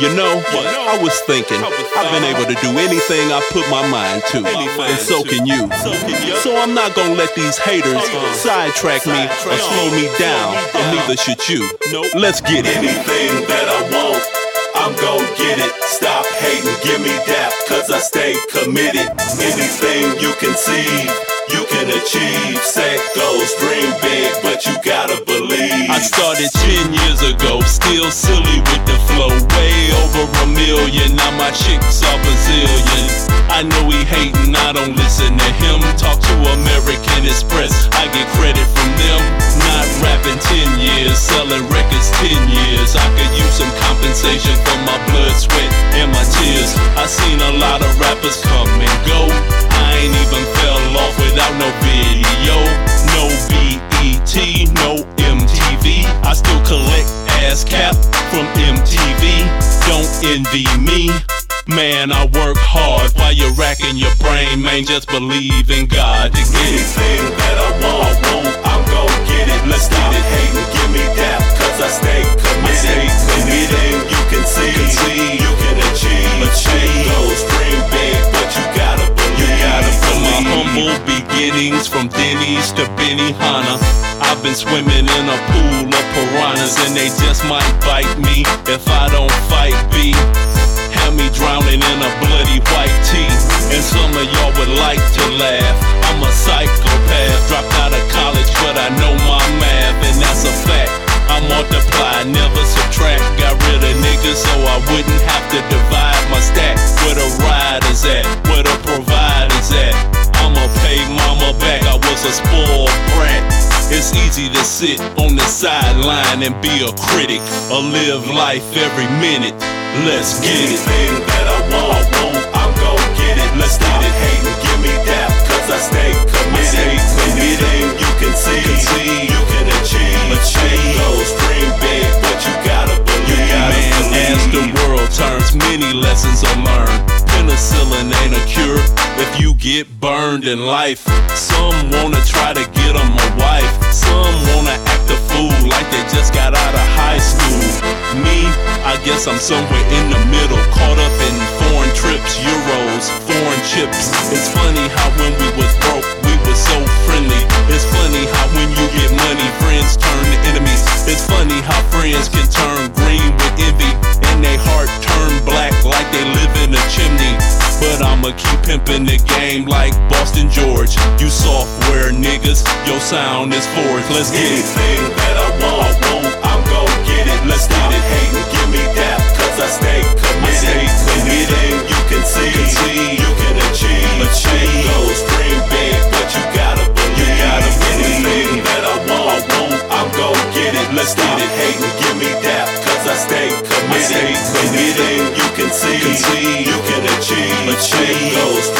You know, what? I was thinking, I've been able to do anything I put my mind to, and so can you. So I'm not gonna let these haters uh-huh. sidetrack me or slow me down, and neither should you. Let's get it. Anything that I want, I'm gon' get it. Stop hating, give me that, cause I stay committed. Anything you can see, you can achieve. Set goals, dream big, but you gotta believe. I started 10 years ago, still silly with the flow. Million, now my chicks are Brazilian. I know he hating, I don't listen to him. Talk to American Express, I get credit from them. Not rapping 10 years, selling records 10 years. I could use some compensation for my blood, sweat, and my tears. I seen a lot of rappers come and go. I ain't even fell off without no video. No BET, no MTV. I still collect ASCAP from MTV. Don't envy me. Man, I work hard while you're racking your brain, man. Just believe in God to get. Anything that I want, want, I'm gon' get it. Let's get it. Hating, beginnings, from Denny's to Benihana, I've been swimming in a pool of piranhas, and they just might bite me if I don't fight B. Have me drowning in a bloody white tee, and some of y'all would like to laugh. I'm a psychopath, dropped out of college, but I know my math, and that's a fact. I multiply, never subtract. Got rid of niggas so I wouldn't have to divide my stack. Where the riders at? Was spoiled brat. It's easy to sit on the sideline and be a critic or live life every minute. Let's get it. Anything that I want, want, I'm gon' get it. Let's get it. Hating, give me that, cause I stay committed. Anything you can see, you can achieve. Achieve goals, dream big, but you gotta believe. You gotta Man, as the world turns, many lessons are learned. Penicillin ain't a cure if you get burned in life. Some wanna try to get 'em a wife. Some wanna act a fool like they just got out of high school. Me, I guess I'm somewhere in I'ma keep pimping the game like Boston George. You software niggas, your sound is forged. Let's get it. Anything that I want, want, I'm gon' get it. Let's get it. Hating, give me that, cause I stay committed. Anything you can see, you can achieve. Achieve goals, dream big, but you gotta believe. You gotta believe. Anything that I want, want, I'm gon' get it. Let's get it. Hating, give me that, cause I stay committed. Anything you can see, you can achieve. Achieve goals, dream big, but you gotta believe. You